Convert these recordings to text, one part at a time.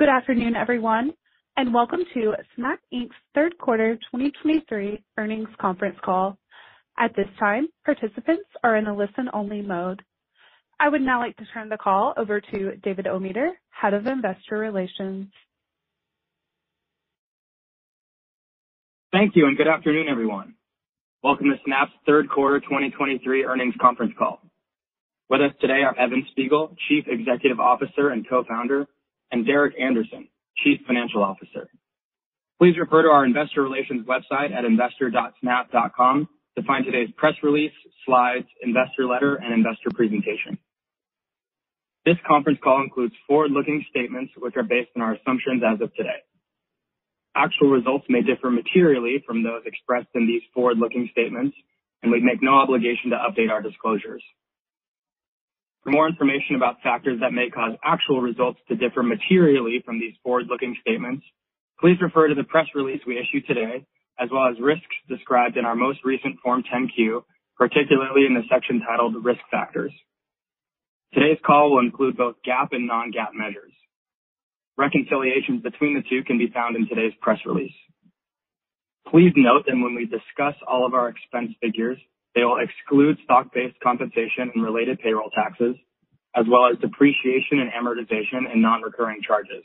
Good afternoon, everyone, and welcome to Snap Inc.'s third quarter 2023 earnings conference call. At this time, participants are in a listen-only mode. I would now like to turn the call over to David Ometer, Head of Investor Relations. Thank you, and good afternoon, everyone. Welcome to Snap's third quarter 2023 earnings conference call. With us today are Evan Spiegel, Chief Executive Officer and Co-founder, and Derek Andersen, Chief Financial Officer. Please refer to our investor relations website at investor.snap.com to find today's press release, slides, investor letter, and investor presentation. This conference call includes forward-looking statements which are based on our assumptions as of today. Actual results may differ materially from those expressed in these forward-looking statements, and we make no obligation to update our disclosures. For more information about factors that may cause actual results to differ materially from these forward-looking statements, please refer to the press release we issued today, as well as risks described in our most recent Form 10-Q, particularly in the section titled Risk Factors. Today's call will include both GAAP and non-GAAP measures. Reconciliations between the two can be found in today's press release. Please note that when we discuss all of our expense figures, they will exclude stock-based compensation and related payroll taxes, as well as depreciation and amortization and non-recurring charges.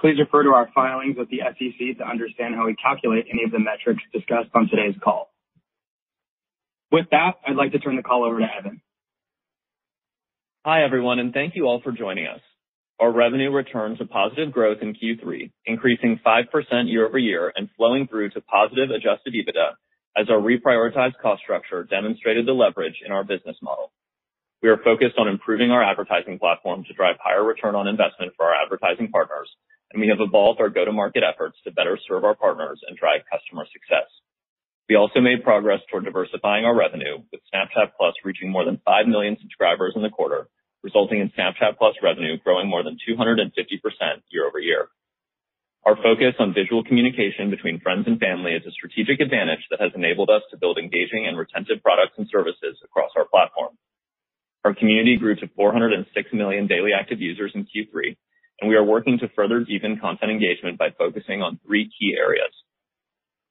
Please refer to our filings with the SEC to understand how we calculate any of the metrics discussed on today's call. With that, I'd like to turn the call over to Evan. Hi, everyone, and thank you all for joining us. Our revenue returned to positive growth in Q3, increasing 5% year-over-year and flowing through to positive Adjusted EBITDA as our reprioritized cost structure demonstrated the leverage in our business model. We are focused on improving our advertising platform to drive higher return on investment for our advertising partners, and we have evolved our go-to-market efforts to better serve our partners and drive customer success. We also made progress toward diversifying our revenue, with Snapchat+ reaching more than 5 million subscribers in the quarter, resulting in Snapchat+ revenue growing more than 250% year-over-year. Our focus on visual communication between friends and family is a strategic advantage that has enabled us to build engaging and retentive products and services across our platform. Our community grew to 406 million daily active users in Q3, and we are working to further deepen content engagement by focusing on three key areas: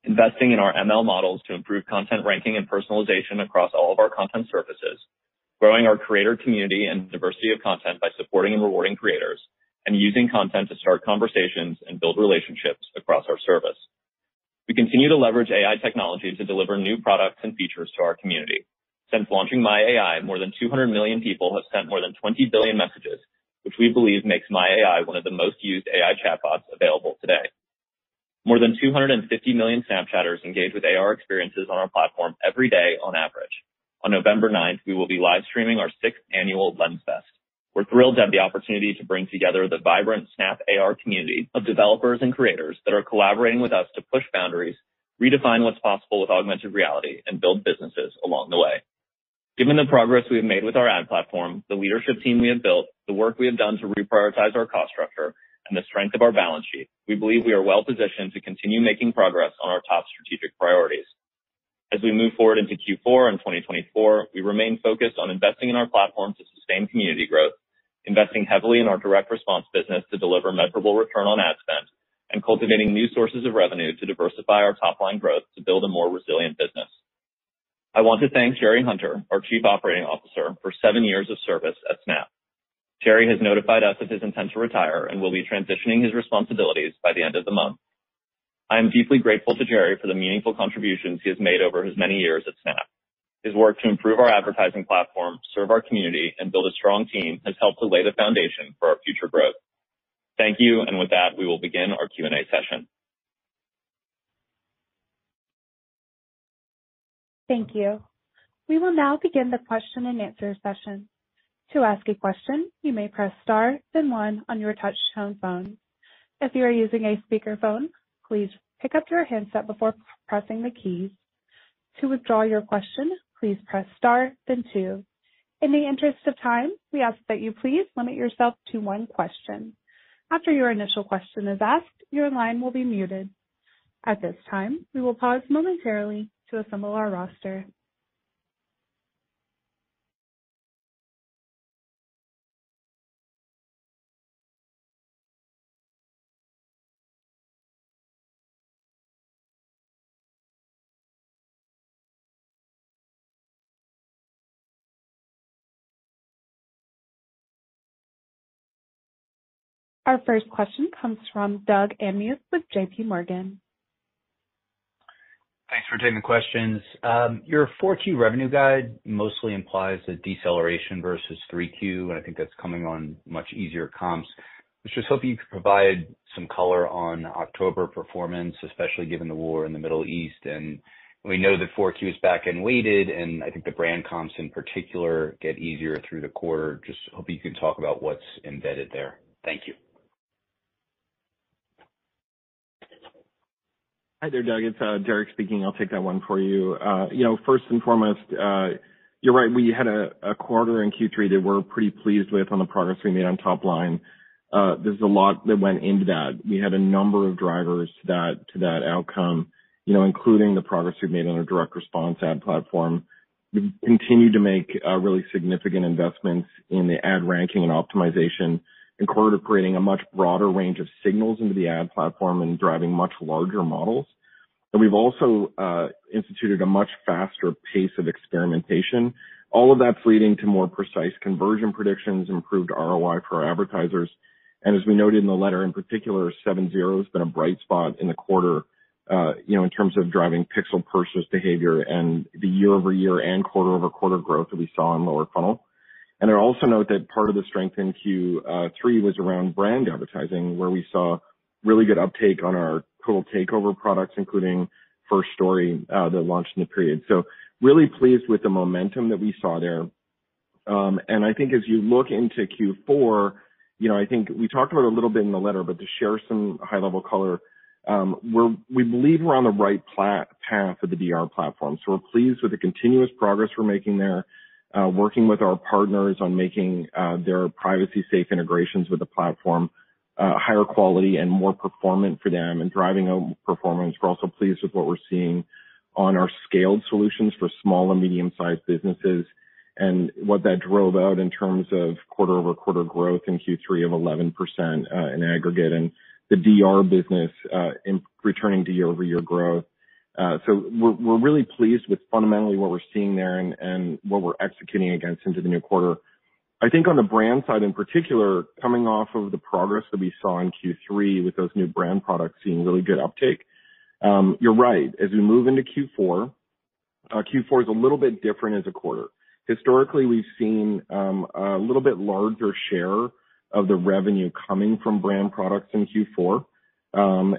investing in our ML models to improve content ranking and personalization across all of our content surfaces, growing our creator community and diversity of content by supporting and rewarding creators, and using content to start conversations and build relationships across our service. We continue to leverage AI technology to deliver new products and features to our community. Since launching My AI, more than 200 million people have sent more than 20 billion messages, which we believe makes My AI one of the most used AI chatbots available today. More than 250 million Snapchatters engage with AR experiences on our platform every day on average. On November 9th, we will be live streaming our sixth annual Lens. We're thrilled to have the opportunity to bring together the vibrant Snap AR community of developers and creators that are collaborating with us to push boundaries, redefine what's possible with augmented reality, and build businesses along the way. Given the progress we have made with our ad platform, the leadership team we have built, the work we have done to reprioritize our cost structure, and the strength of our balance sheet, we believe we are well positioned to continue making progress on our top strategic priorities. As we move forward into Q4 and 2024, we remain focused on investing in our platform to sustain community growth, investing heavily in our direct response business to deliver measurable return on ad spend, and cultivating new sources of revenue to diversify our top-line growth to build a more resilient business. I want to thank Jerry Hunter, our Chief Operating Officer, for seven years of service at Snap. Jerry has notified us of his intent to retire and will be transitioning his responsibilities by the end of the month. I am deeply grateful to Jerry for the meaningful contributions he has made over his many years at Snap. His work to improve our advertising platform, serve our community, and build a strong team has helped to lay the foundation for our future growth. Thank you, and with that, we will begin our Q&A session. Thank you. We will now begin the question-and-answer session. To ask a question, you may press star, then one on your touchtone phone. If you are using a speakerphone, please pick up your handset before pressing the keys. To withdraw your question, please press star, then two. In the interest of time, we ask that you please limit yourself to one question. After your initial question is asked, your line will be muted. At this time, we will pause momentarily to assemble our roster. Our first question comes from Doug Anmuth with JPMorgan. Thanks for taking the questions. Um, your 4Q revenue guide mostly implies a deceleration versus 3Q, and I think that's coming on much easier comps. I was just hoping you could provide some color on October performance, especially given the war in the Middle East. And we know that 4Q is back-end weighted, and I think the brand comps in particular get easier through the quarter. Just hoping you can talk about what's embedded there. Thank you. Hi there, Doug. It's Derek speaking. I'll take that one for you. Uh you know, first and foremost, uh you're right. We had a quarter in Q3 that we're pretty pleased with on the progress we made on top line. Uh there's a lot that went into that. We had a number of drivers to that to that outcome, you know, including the progress we've made on our direct response ad platform. We've continued to make really significant investments in the ad ranking and optimization, incorporating a much broader range of signals into the ad platform and driving much larger models. And we've also uh, instituted a much faster pace of experimentation. All of that's leading to more precise conversion predictions, improved ROI for our advertisers. And as we noted in the letter, in particular, 7/0 has been a bright spot in the quarter, uh, you know, in terms of driving pixel purchase behavior and the year-over-year and quarter-over-quarter growth that we saw in lower funnel. I also note that part of the strength in Q3 was around brand advertising, where we saw really good uptake on our Total Takeover products, including First Story, that launched in the period. So really pleased with the momentum that we saw there. And I think as you look into Q4, you know, I think we talked about it a little bit in the letter, but to share some high-level color, um, we believe we're on the right path of the DR platform. So we're pleased with the continuous progress we're making there, working with our partners on making uh their privacy-safe integrations with the platform uh higher quality and more performant for them and driving out performance. We're also pleased with what we're seeing on our scaled solutions for small and medium-sized businesses and what that drove out in terms of quarter-over-quarter growth in Q3 of 11% in aggregate, and the DR business uh in returning to year-over-year growth. So we're we're really pleased with fundamentally what we're seeing there and what we're executing against into the new quarter. I think on the brand side, in particular, coming off of the progress that we saw in Q3 with those new brand products seeing really good uptake, um you're right. As we move into Q4 is a little bit different as a quarter. Historically, we've seen um a little bit larger share of the revenue coming from brand products in Q4. Um,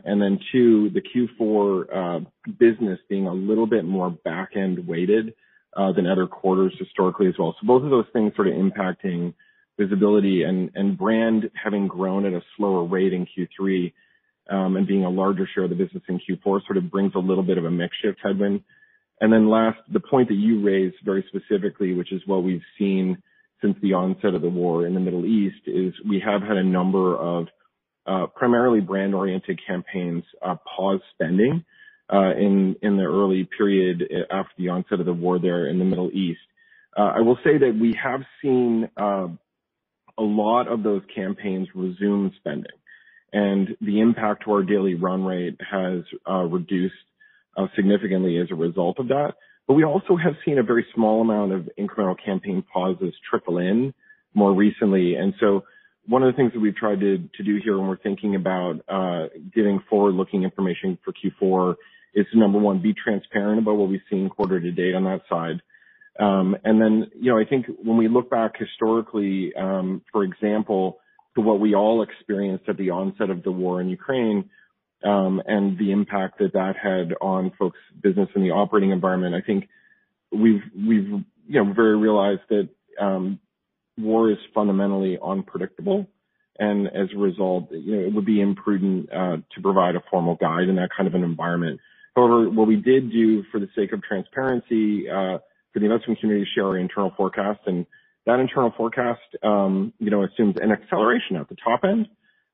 two, the Q4 uh, business being a little bit more back-end weighted uh than other quarters historically as well. So both of those things sort of impacting visibility and brand having grown at a slower rate in Q3, um, and being a larger share of the business in Q4 sort of brings a little bit of a mix shift headwind. And then last, the point that you raised very specifically, which is what we've seen since the onset of the war in the Middle East, is we have had a number of Uh, primarily brand-oriented campaigns uh, pause spending uh in in the early period uh, after the onset of the war there in the Middle East. I will say that we have seen a lot of those campaigns resume spending, and the impact to our daily run rate has reduced significantly as a result of that. But we also have seen a very small amount of incremental campaign pauses trickle in more recently. One of the things that we've tried to do here when we're thinking about uh, giving forward-looking information for Q4 is to, number one, be transparent about what we've seen quarter to date on that side. Um and then, you know, I think when we look back historically, um, for example, to what we all experienced at the onset of the war in Ukraine, um, and the impact that that had on folks' business and the operating environment, I think we've we've you know very realized that um, war is fundamentally unpredictable. And as a result, you know, it would be imprudent uh, to provide a formal guide in that kind of an environment. However, what we did do for the sake of transparency uh, for the investment community to share our internal forecast, and that internal forecast um, you know assumes an acceleration at the top end.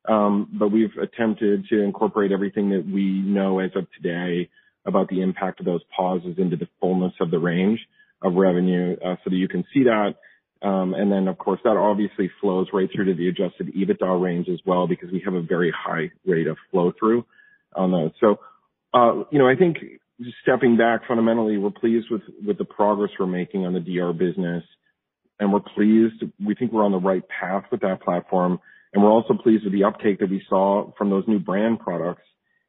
Um, but we've attempted to incorporate everything that we know as of today about the impact of those pauses into the fullness of the range of revenue, uh, so that you can see that. Of course, that obviously flows right through to the adjusted EBITDA range as well because we have a very high rate of flow through on those. So uh you know, I think just stepping back, fundamentally, we're pleased with the progress we're making on the DR business, and we're pleased. We think we're on the right path with that platform. And we're also pleased with the uptake that we saw from those new brand products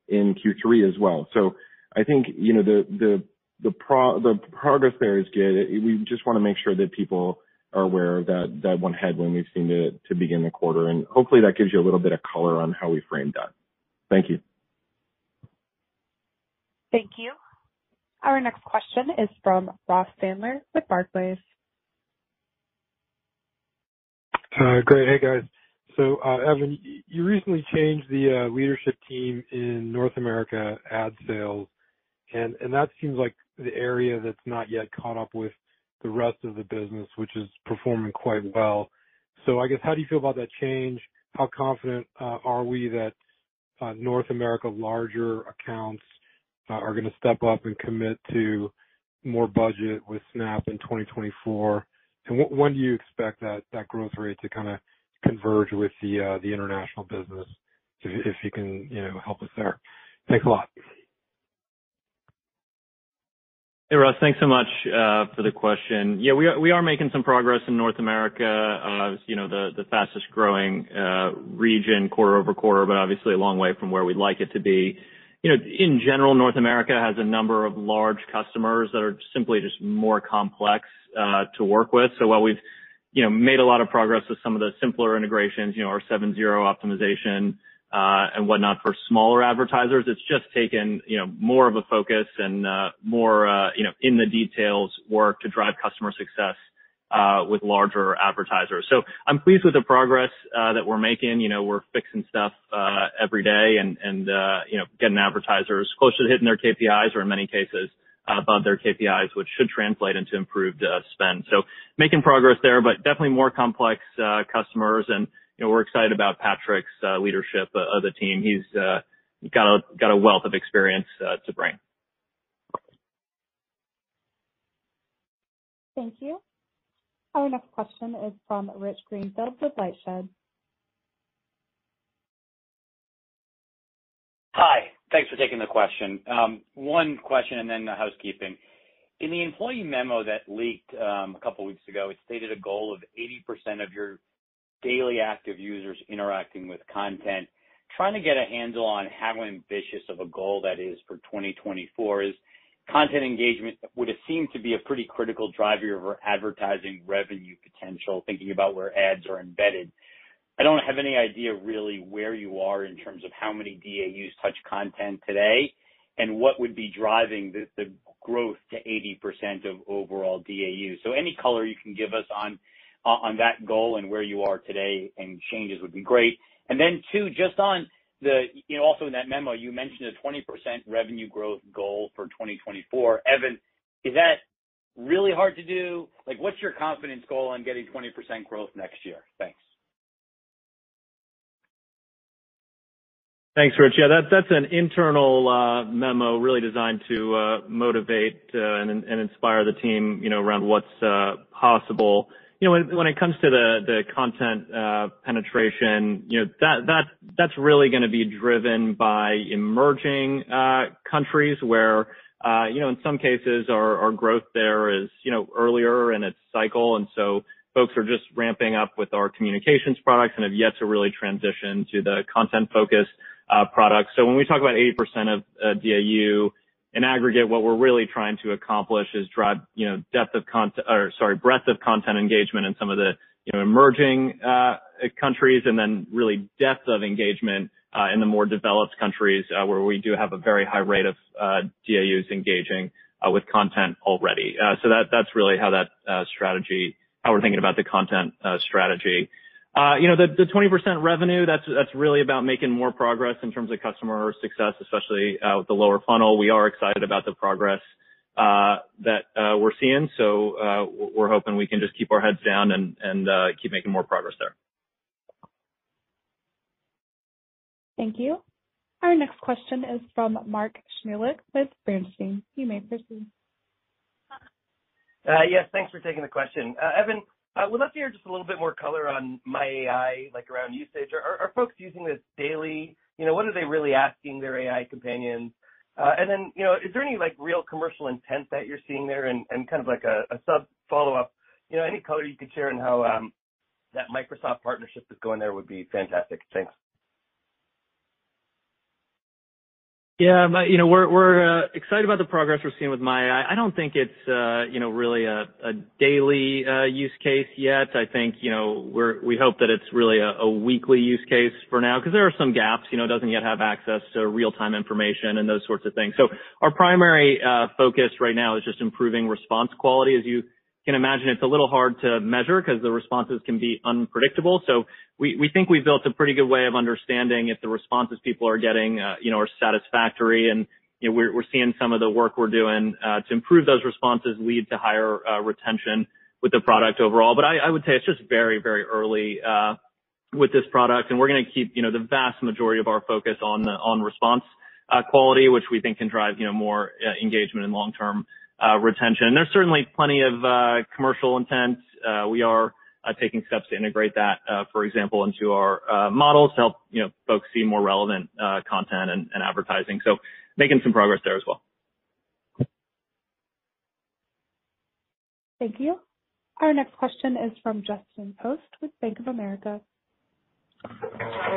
in Q3 as well. So I think, you know, the the the pro the progress there is good. We just wanna make sure that people are aware of that one headwind we've seen to begin the quarter. And hopefully that gives you a little bit of color on how we framed that. Thank you. Thank you. Our next question is from Ross Sandler with Barclays. Great. Hey, guys. So uh Evan, you recently changed the leadership team in North America ad sales, and that seems like the area that's not yet caught up with the rest of the business, which is performing quite well. So I guess, how do you feel about that change? How confident uh, are we that uh, North America larger accounts uh, are gonna step up and commit to more budget with Snap in 2024? When do you expect that that growth rate to kinda converge with the the international business? If you can, you know, help us there. Thanks a lot. Hey, Russ. Thanks so much uh, for the question. Yeah, we we are making some progress in North America. Uh, you know, the the fastest growing uh, region quarter-over-quarter, but obviously a long way from where we'd like it to be. You know, in general, North America has a number of large customers that are simply just more complex to work with. So while we've, you know, made a lot of progress with some of the simpler integrations, you know, our 7/0 optimization and whatnot for smaller advertisers, it's just taken, you know, more of a focus and uh more, uh you know, in the details work to drive customer success uh with larger advertisers. So I'm pleased with the progress uh that we're making. You know, we're fixing stuff uh every day and, and uh you know, getting advertisers closer to hitting their KPIs or in many cases, above their KPIs, which should translate into improved spend. So making progress there, but definitely more complex uh customers. You know, we're excited about Patrick's uh, leadership uh, of the team. He's uh, got a got a wealth of experience to bring. Thank you. Our next question is from Rich Greenfield with LightShed. Hi. Thanks for taking the question. Um, one question and then the housekeeping. In the employee memo that leaked, um, a couple weeks ago, it stated a goal of 80% of your daily active users interacting with content. Trying to get a handle on how ambitious of a goal that is for 2024. As content engagement would have seemed to be a pretty critical driver of our advertising revenue potential, thinking about where ads are embedded. I don't have any idea really where you are in terms of how many DAUs touch content today, and what would be driving the growth to 80% of overall DAU. So any color you can give us on that goal and where you are today and changes would be great. Then Two, just on the, you know, also in that memo, you mentioned a 20% revenue growth goal for 2024. Evan, is that really hard to do? Like, what's your confidence goal on getting 20% growth next year? Thanks. Thanks, Rich. Yeah, that's an internal uh, memo really designed to uh, motivate uh, and inspire the team, you know, around what's possible. You know, when it comes to the the content uh, penetration, you know, that that that's really gonna be driven by emerging uh, countries where, uh, you know, in some cases our our growth there is, you know, earlier in its cycle. And so folks are just ramping up with our communications products and have yet to really transition to the content-focused products. So when we talk about 80% of DAU in aggregate, what we're really trying to accomplish is drive, you know, depth of content or sorry, breadth of content engagement in some of the, you know, emerging uh, countries, and then really depth of engagement uh in the more developed countries, where we do have a very high rate of uh DAUs engaging uh with content already. Uh so that that's really how that strategy, how we're thinking about the content strategy. Uh, you know, the 20% revenue, that's that's really about making more progress in terms of customer success, especially uh, with the lower funnel. We are excited about the progress uh, that we're seeing. So we're hoping we can just keep our heads down and uh keep making more progress there. Thank you. Our next question is from Mark Shmulik with Bernstein. You may proceed. Yes, thanks for taking the question. Evan, would love to hear just a little bit more color on My AI, like around usage. Are folks using this daily? You know, what are they really asking their AI companions? Uh and then, you know, is there any, like, real commercial intent that you're seeing there? And and kind of like a sub follow-up, you know, any color you could share on how um that Microsoft partnership is going there would be fantastic. Thanks. Yeah. You know, we're we're uh excited about the progress we're seeing with My AI. I don't think it's, uh, you know, really a daily use case yet. I think, you know, we we hope that it's really a weekly use case for now, 'cause there are some gaps. You know, it doesn't yet have access to real-time information and those sorts of things. So our primary focus right now is just improving response quality. As you can imagine, it's a little hard to measure because the responses can be unpredictable. So we we think we've built a pretty good way of understanding if the responses people are getting, uh, you know, are satisfactory. And, you know, we're seeing some of the work we're doing uh, to improve those responses lead to higher uh, retention with the product overall. But I would say it's just very, very early with this product, and we're gonna keep, you know, the vast majority of our focus on the on response quality, which we think can drive, you know, more engagement and long-term retention. and There's certainly plenty of uh commercial intent. Uh we are taking steps to integrate that, uh for example, into our uh models to help, you know, folks see more relevant uh content and advertising. So making some progress there as well. Thank you. Our next question is from Justin Post with Bank of America.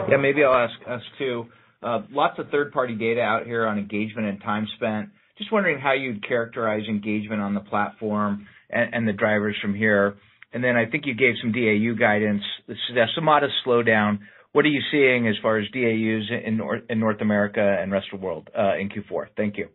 Yeah, maybe I'll ask two. Lots of third-party data out here on engagement and time spent. Just wondering how you'd characterize engagement on the platform and the drivers from here. And then I think you gave some DAU guidance. There's some modest slowdown. What are you seeing as far as DAUs in North America and rest of the world uh, in Q4? Thank you.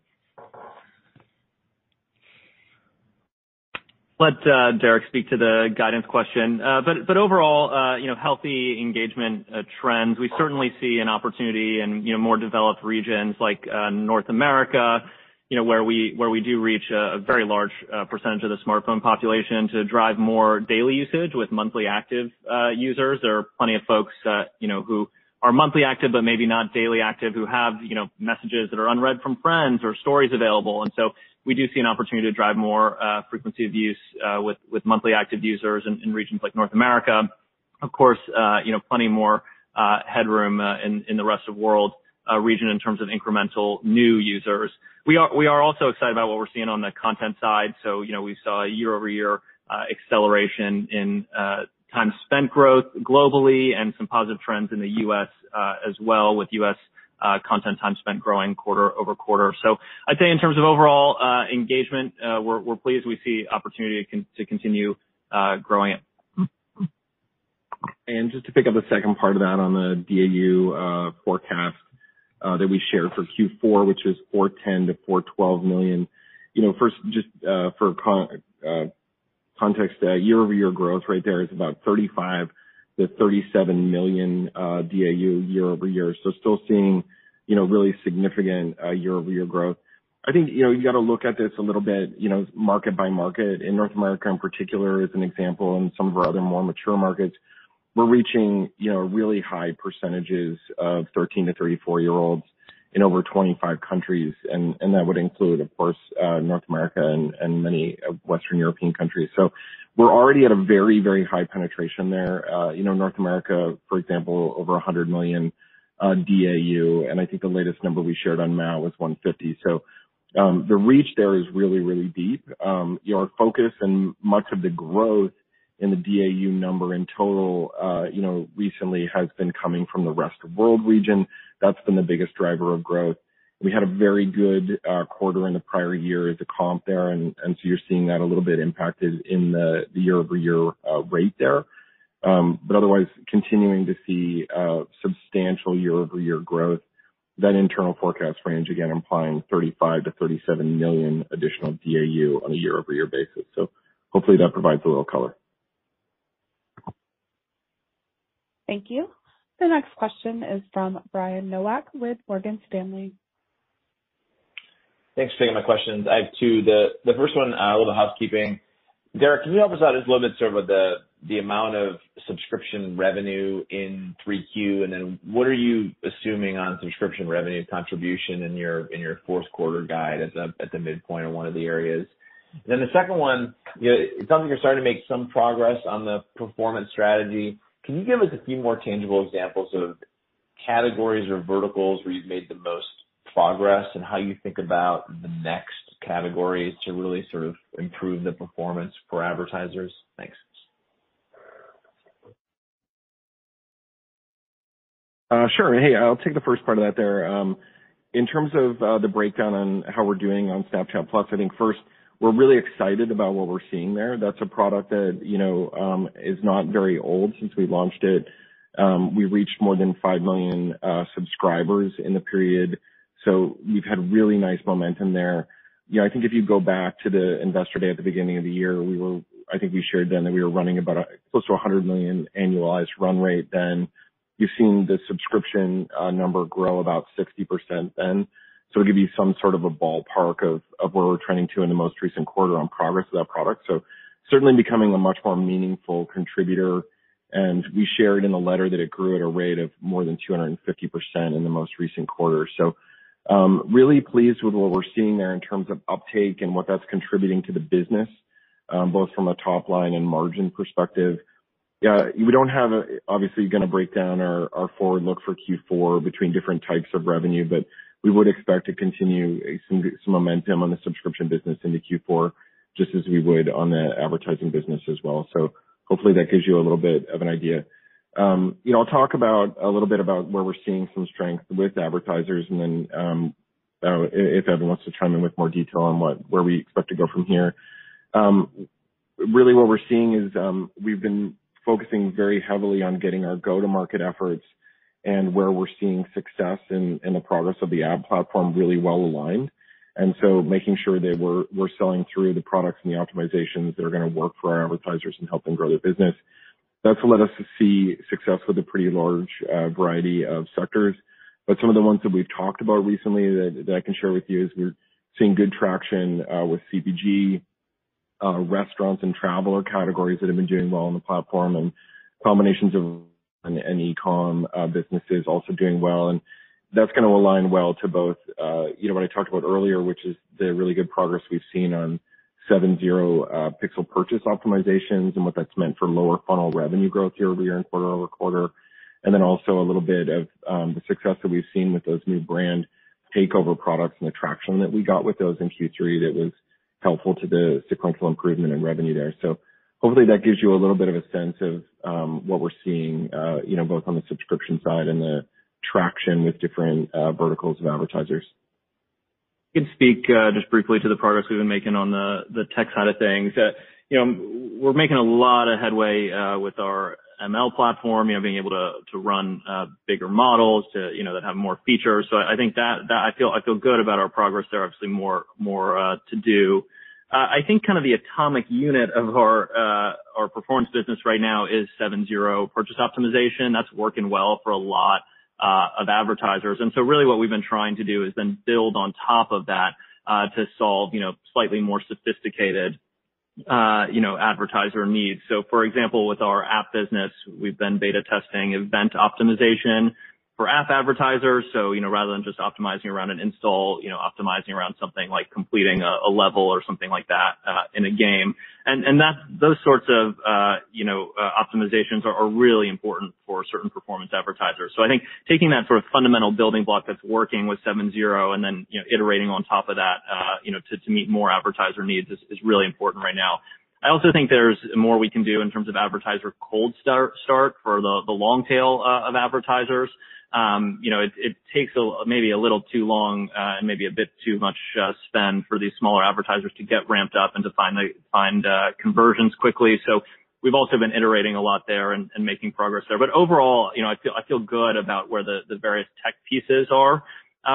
Let uh, Derek speak to the guidance question. Uh but overall, uh, you know, healthy engagement trends. We certainly see an opportunity in, you know, more developed regions like North America, you know, where we where we do reach a very large uh, percentage of the smartphone population to drive more daily usage with monthly active uh, users. There are plenty of folks, you know, who are monthly active but maybe not daily active, who have, you know, messages that are unread from friends or stories available. And so we do see an opportunity to drive more uh, frequency of use uh with with monthly active users in regions like North America. Of course, you know, plenty more headroom uh in the rest of the world Uh, region in terms of incremental new users. We are we are also excited about what we're seeing on the content side. So you know, we saw a year-over-year uh, acceleration in uh, time spent growth globally and some positive trends in the U.S. as well, with U.S. content time spent growing quarter-over-quarter. So I'd say in terms of overall engagement, we're pleased we see opportunity to continue growing it. And just to pick up the second part of that on the DAU forecast that we shared for Q4, which is 410 million-412 million. You know, first, just uh for context, uh year-over-year growth right there is about 35 million-37 million DAU year-over-year. So still seeing, you know, really significant year-over-year growth. I think, you know, you gotta look at this a little bit, you know, market by market. In North America in particular, as an example, and some of our other more mature markets, we're reaching, you know, really high percentages of 13 to 34-year-olds in over 25 countries. And, and that would include, of course, uh, North America and and many Western European countries. So we're already at a very, very high penetration there. Uh, you know, North America, for example, over 100 million uh, DAU, and I think the latest number we shared on MAU was 150. So um, The reach there is really, really deep. Our focus and much of the growth in the DAU number in total, uh, you know, recently has been coming from the rest of world region. That's been the biggest driver of growth. We had a very good quarter in the prior year as a comp there, and so you're seeing that a little bit impacted in the year-over-year rate there. Um, but otherwise continuing to see uh, substantial year-over-year growth. That internal forecast range, again, implying 35 million-37 million additional DAU on a year-over-year basis. So hopefully that provides a little color. Thank you. The next question is from Brian Nowak with Morgan Stanley. Thanks for taking my questions. I have two. The first one, uh, a little housekeeping. Derek, can you help us out just a little bit sort of the amount of subscription revenue in 3Q? And then what are you assuming on subscription revenue contribution in your fourth quarter guide at the midpoint of one of the areas? The second one, it sounds like you're starting to make some progress on the performance strategy. Can you give us a few more tangible examples of categories or verticals where you've made the most progress and how you think about the next categories to really sort of improve the performance for advertisers? Thanks. Uh, sure. Hey, I'll take the first part of that there. Um, in terms of uh, the breakdown on how we're doing on Snapchat+, I think first, we're really excited about what we're seeing there. That's a product that, you know, um is not very old since we launched it. Um we reached more than 5 million subscribers in the period, so we've had really nice momentum there. You know, I think if you go back to the Investor Day at the beginning of the year, we were I think we shared then that we were running about close to 100 million annualized run rate then. You've seen the subscription number grow about 60% then. To give you some sort of a ballpark of of where we're trending to in the most recent quarter on progress of that product. So certainly becoming a much more meaningful contributor, and we shared in the letter that it grew at a rate of more than 250% in the most recent quarter. So um, really pleased with what we're seeing there in terms of uptake and what that's contributing to the business, um, both from a top line and margin perspective. Yeah, we don't have a, obviously gonna break down our, our forward look for Q4 between different types of revenue, but we would expect to continue some momentum on the subscription business into Q4, just as we would on the advertising business as well. So hopefully that gives you a little bit of an idea. Um, you know, I'll talk about a little bit about where we're seeing some strength with advertisers and then, um, uh, if Evan wants to chime in with more detail on what where we expect to go from here. Um, really what we're seeing is, we've been focusing very heavily on getting our go-to-market efforts and where we're seeing success in the progress of the ad platform really well aligned. And so making sure that we're selling through the products and the optimizations that are gonna work for our advertisers and help them grow their business. That's led us to see success with a pretty large uh, variety of sectors. But some of the ones that we've talked about recently that I can share with you is we're seeing good traction uh, with CPG, uh, restaurants and travel are categories that have been doing well on the platform, and combinations of and and e-com uh, businesses also doing well. And that's gonna align well to both, uh, you know, what I talked about earlier, which is the really good progress we've seen on 7/0 pixel purchase optimizations and what that's meant for lower funnel revenue growth year-over-year and quarter-over-quarter. And then also a little bit of um, the success that we've seen with those new brand takeover products and the traction that we got with those in Q3 that was helpful to the sequential improvement in revenue there. Hopefully that gives you a little bit of a sense of um what we're seeing, uh you know, both on the subscription side and the traction with different uh verticals of advertisers. I can speak uh, just briefly to the progress we've been making on the the tech side of things. You know, we're making a lot of headway uh with our ML platform, you know, being able to to run uh bigger models to, you know, that have more features. So I think that that I feel I feel good about our progress there. Obviously more more uh to do. I think kind of the atomic unit of our uh our performance business right now is 7/0 purchase optimization. That's working well for a lot uh of advertisers. And so really what we've been trying to do is then build on top of that uh to solve, you know, slightly more sophisticated, uh you know, advertiser needs. So for example, with our app business, we've been beta testing event optimization for app advertisers. So, you know, rather than just optimizing around an install, you know, optimizing around something like completing a level or something like that uh, in a game. And, and that, those sorts of, uh, you know, uh, optimizations are really important for certain performance advertisers. So I think taking that sort of fundamental building block that's working with 7/0 and then, you know, iterating on top of that, you know, to to meet more advertiser needs is is really important right now. I also think there's more we can do in terms of advertiser cold start for the long tail of advertisers. Um, you know, it takes maybe a little too long uh, and maybe a bit too much uh, spend for these smaller advertisers to get ramped up and to find find uh, conversions quickly. So we've also been iterating a lot there and making progress there. But overall, you know, I feel I feel good about where the various tech pieces are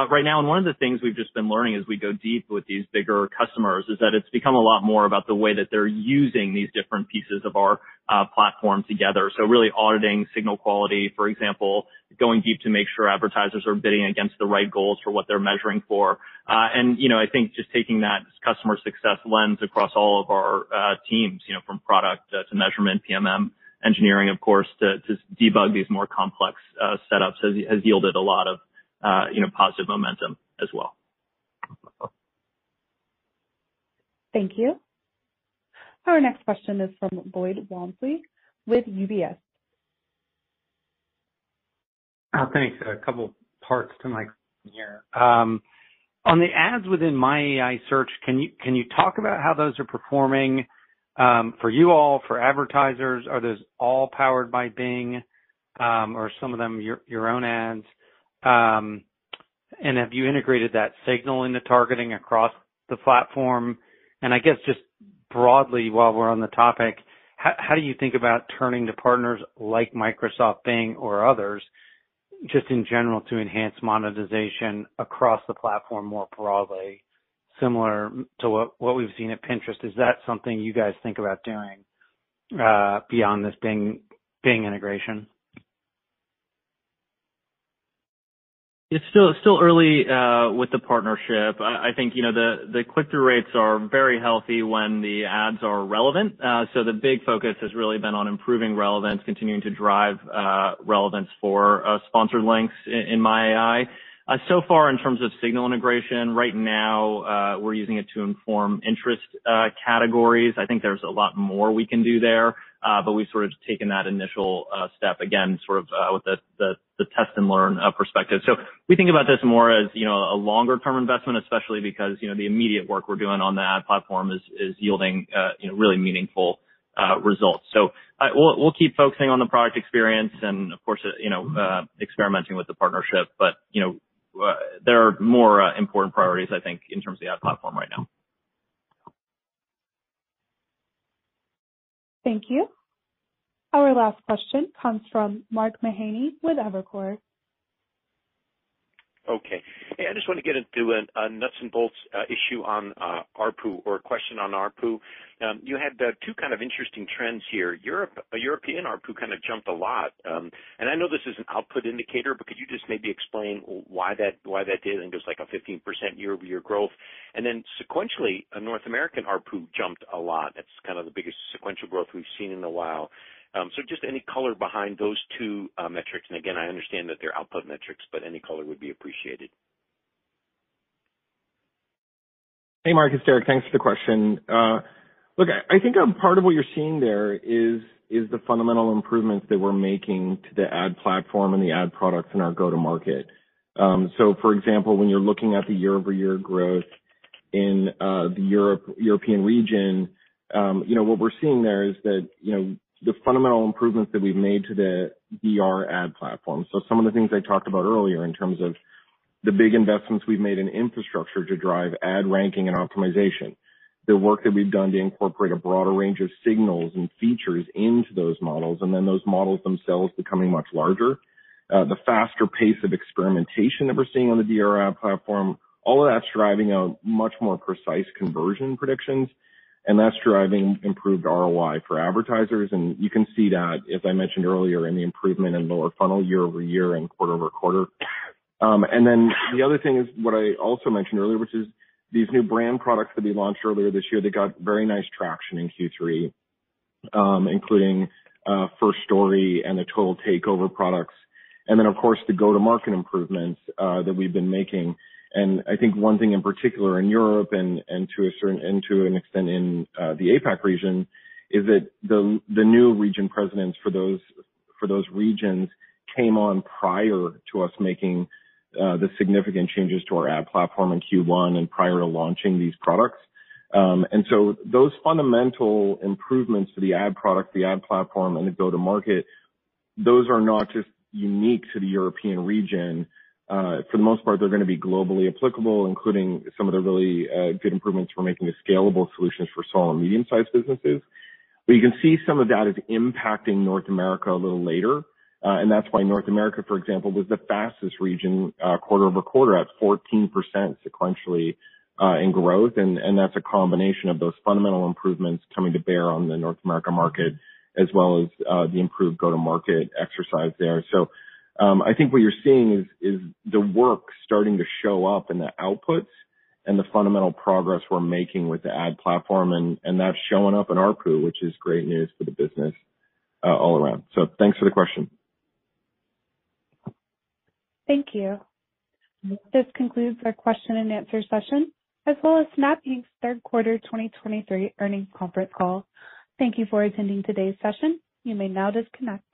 right now. And one of the things we've just been learning as we go deep with these bigger customers is that it's become a lot more about the way that they're using these different pieces of our uh, platform together. So really auditing signal quality, for example, going deep to make sure advertisers are bidding against the right goals for what they're measuring for. Uh, and, you know, I think just taking that customer success lens across all of our teams, you know, from product to measurement, PMM, engineering, of course, to to debug these more complex setups has, has yielded a lot of, Uh, you know, positive momentum as well. Thank you. Our next question is from Lloyd Walmsley with UBS. Uh, thanks. A couple parts to my question here. Um, on the ads within My AI search, can you talk about how those are performing um, for you all, for advertisers? Are those all powered by Bing? Um, or some of them your own ads? Have you integrated that signal into targeting across the platform? And I guess just broadly, while we're on the topic, how do you think about turning to partners like Microsoft Bing or others, just in general, to enhance monetization across the platform more broadly, similar to what what we've seen at Pinterest? Is that something you guys think about doing uh beyond this Bing integration? It's still still early uh with the partnership. I think, you know, the the click-through rates are very healthy when the ads are relevant. Uh so the big focus has really been on improving relevance, continuing to drive uh relevance for uh sponsored links in My AI. So far in terms of signal integration, right now, uh we're using it to inform interest uh categories. I think there's a lot more we can do there, we've sort of taken that initial uh step again, sort of uh with the test and learn perspective. So we think about this more as, you know, a longer term investment, especially because, you know, the immediate work we're doing on the ad platform is is yielding, uh you know, really meaningful uh results. We'll we'll keep focusing on the product experience and of course, you know, uh experimenting with the partnership. But you know, there are more important priorities, I think, in terms of the ad platform right now. Thank you. Our last question comes from Mark Mahaney with Evercore. Okay. Hey, I just want to get into a nuts and bolts uh, issue on uh, ARPU or a question on ARPU. Um, you had uh, two kind of interesting trends here. Europe a European ARPU kind of jumped a lot. Um and I know this is an output indicator, but could you just maybe explain why that did? I think it was like a 15% year-over-year growth. And then sequentially, North American ARPU jumped a lot. That's kind of the biggest sequential growth we've seen in a while. Um, so just any color behind those two uh, metrics. And again, I understand that they're output metrics, but any color would be appreciated. Hey, Mark, it's Derek. Thanks for the question. Uh, look, I think part of what you're seeing there is the fundamental improvements that we're making to the ad platform and the ad products in our go-to-market. Um, so for example, when you're looking at the year-over-year growth in uh, the European region, you know, what we're seeing there is that, you know, the fundamental improvements that we've made to the DR ad platform. So some of the things I talked about earlier in terms of the big investments we've made in infrastructure to drive ad ranking and optimization, the work that we've done to incorporate a broader range of signals and features into those models, and then those models themselves becoming much larger. Uh, the faster pace of experimentation that we're seeing on the DR ad platform, all of that's driving a much more precise conversion predictions, and that's driving improved ROI for advertisers. And you can see that, as I mentioned earlier, in the improvement in lower funnel year-over-year and quarter-over-quarter. Um, and then the other thing is what I also mentioned earlier, which is these new brand products that we launched earlier this year, they got very nice traction in Q3, including First Story and the Total Takeover products. And then, of course, the go-to-market improvements uh, that we've been making. I think one thing in particular in Europe and and to a certain, and to an extent in uh, the APAC region, is that the the new region presidents for those for those regions came on prior to us making uh, the significant changes to our ad platform in Q1 and prior to launching these products. Um, and so those fundamental improvements to the ad product, the ad platform, and the go-to-market, those are not just unique to the European region. For the most part, they're gonna be globally applicable, including some of the really uh, good improvements we're making to scalable solutions for small and medium-sized businesses. But you can see some of that is impacting North America a little later. Uh, and that's why North America, for example, was the fastest region uh quarter-over-quarter at 14% sequentially uh in growth. And, and that's a combination of those fundamental improvements coming to bear on the North America market, as well as uh the improved go-to-market exercise there. I think what you're seeing is is the work starting to show up in the outputs and the fundamental progress we're making with the ad platform, and and that's showing up in ARPU, which is great news for the business uh, all around. So thanks for the question. Thank you. This concludes our question and answer session, as well as Snap Inc.'s third quarter 2023 earnings conference call. Thank you for attending today's session. You may now disconnect.